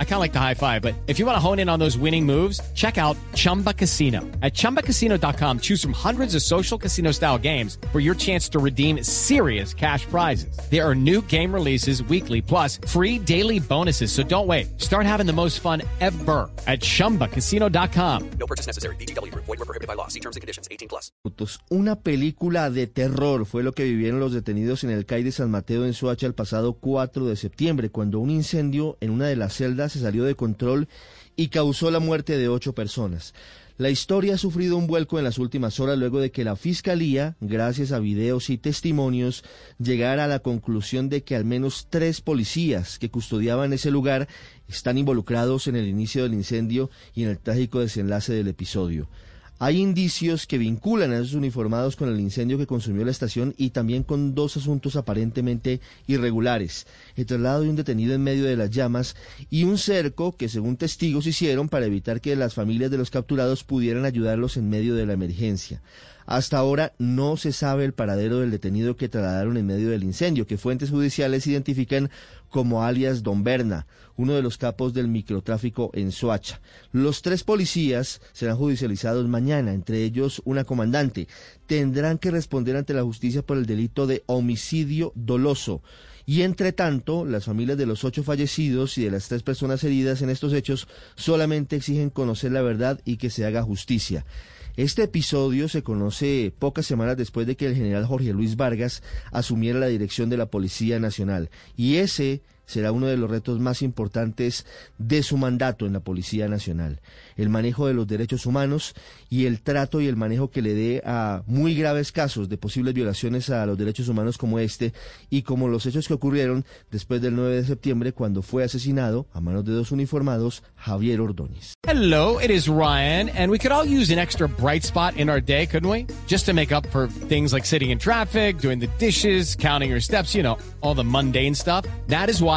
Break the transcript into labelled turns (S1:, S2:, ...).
S1: I kind of like the high five, but if you want to hone in on those winning moves, check out Chumba Casino. At ChumbaCasino.com, choose from hundreds of social casino style games for your chance to redeem serious cash prizes. There are new game releases weekly, plus free daily bonuses. So don't wait. Start having the most fun ever at ChumbaCasino.com.
S2: No purchase necessary. BGW. Void were prohibited by law. See terms and conditions. 18 plus.
S3: Una película de terror fue lo que vivieron los detenidos en el CAI de San Mateo en Soacha el pasado 4 de septiembre, cuando un incendio en una de las celdas se salió de control y causó la muerte de ocho personas. La historia ha sufrido un vuelco en las últimas horas luego de que la Fiscalía, gracias a videos y testimonios, llegara a la conclusión de que al menos tres policías que custodiaban ese lugar están involucrados en el inicio del incendio y en el trágico desenlace del episodio. Hay indicios que vinculan a esos uniformados con el incendio que consumió la estación y también con dos asuntos aparentemente irregulares. El traslado de un detenido en medio de las llamas y un cerco que según testigos hicieron para evitar que las familias de los capturados pudieran ayudarlos en medio de la emergencia. Hasta ahora no se sabe el paradero del detenido que trasladaron en medio del incendio, que fuentes judiciales identifican como alias Don Berna, uno de los capos del microtráfico en Soacha. Los tres policías serán judicializados mañana, entre ellos una comandante. Tendrán que responder ante la justicia por el delito de homicidio doloso. Y entre tanto, las familias de los ocho fallecidos y de las tres personas heridas en estos hechos solamente exigen conocer la verdad y que se haga justicia. Este episodio se conoce pocas semanas después de que el general Jorge Luis Vargas asumiera la dirección de la Policía Nacional. Y ese será uno de los retos más importantes de su mandato en la Policía Nacional. El manejo de los derechos humanos y el trato y el manejo que le dé a muy graves casos de posibles violaciones a los derechos humanos como este y como los hechos que ocurrieron después del 9 de septiembre cuando fue asesinado a manos de dos uniformados Javier Ordóñez.
S1: Hello, it is Ryan, and we could all use an extra bright spot in our day, couldn't we? Just to make up for things like sitting in traffic, doing the dishes, counting your steps, you know, all the mundane stuff. That is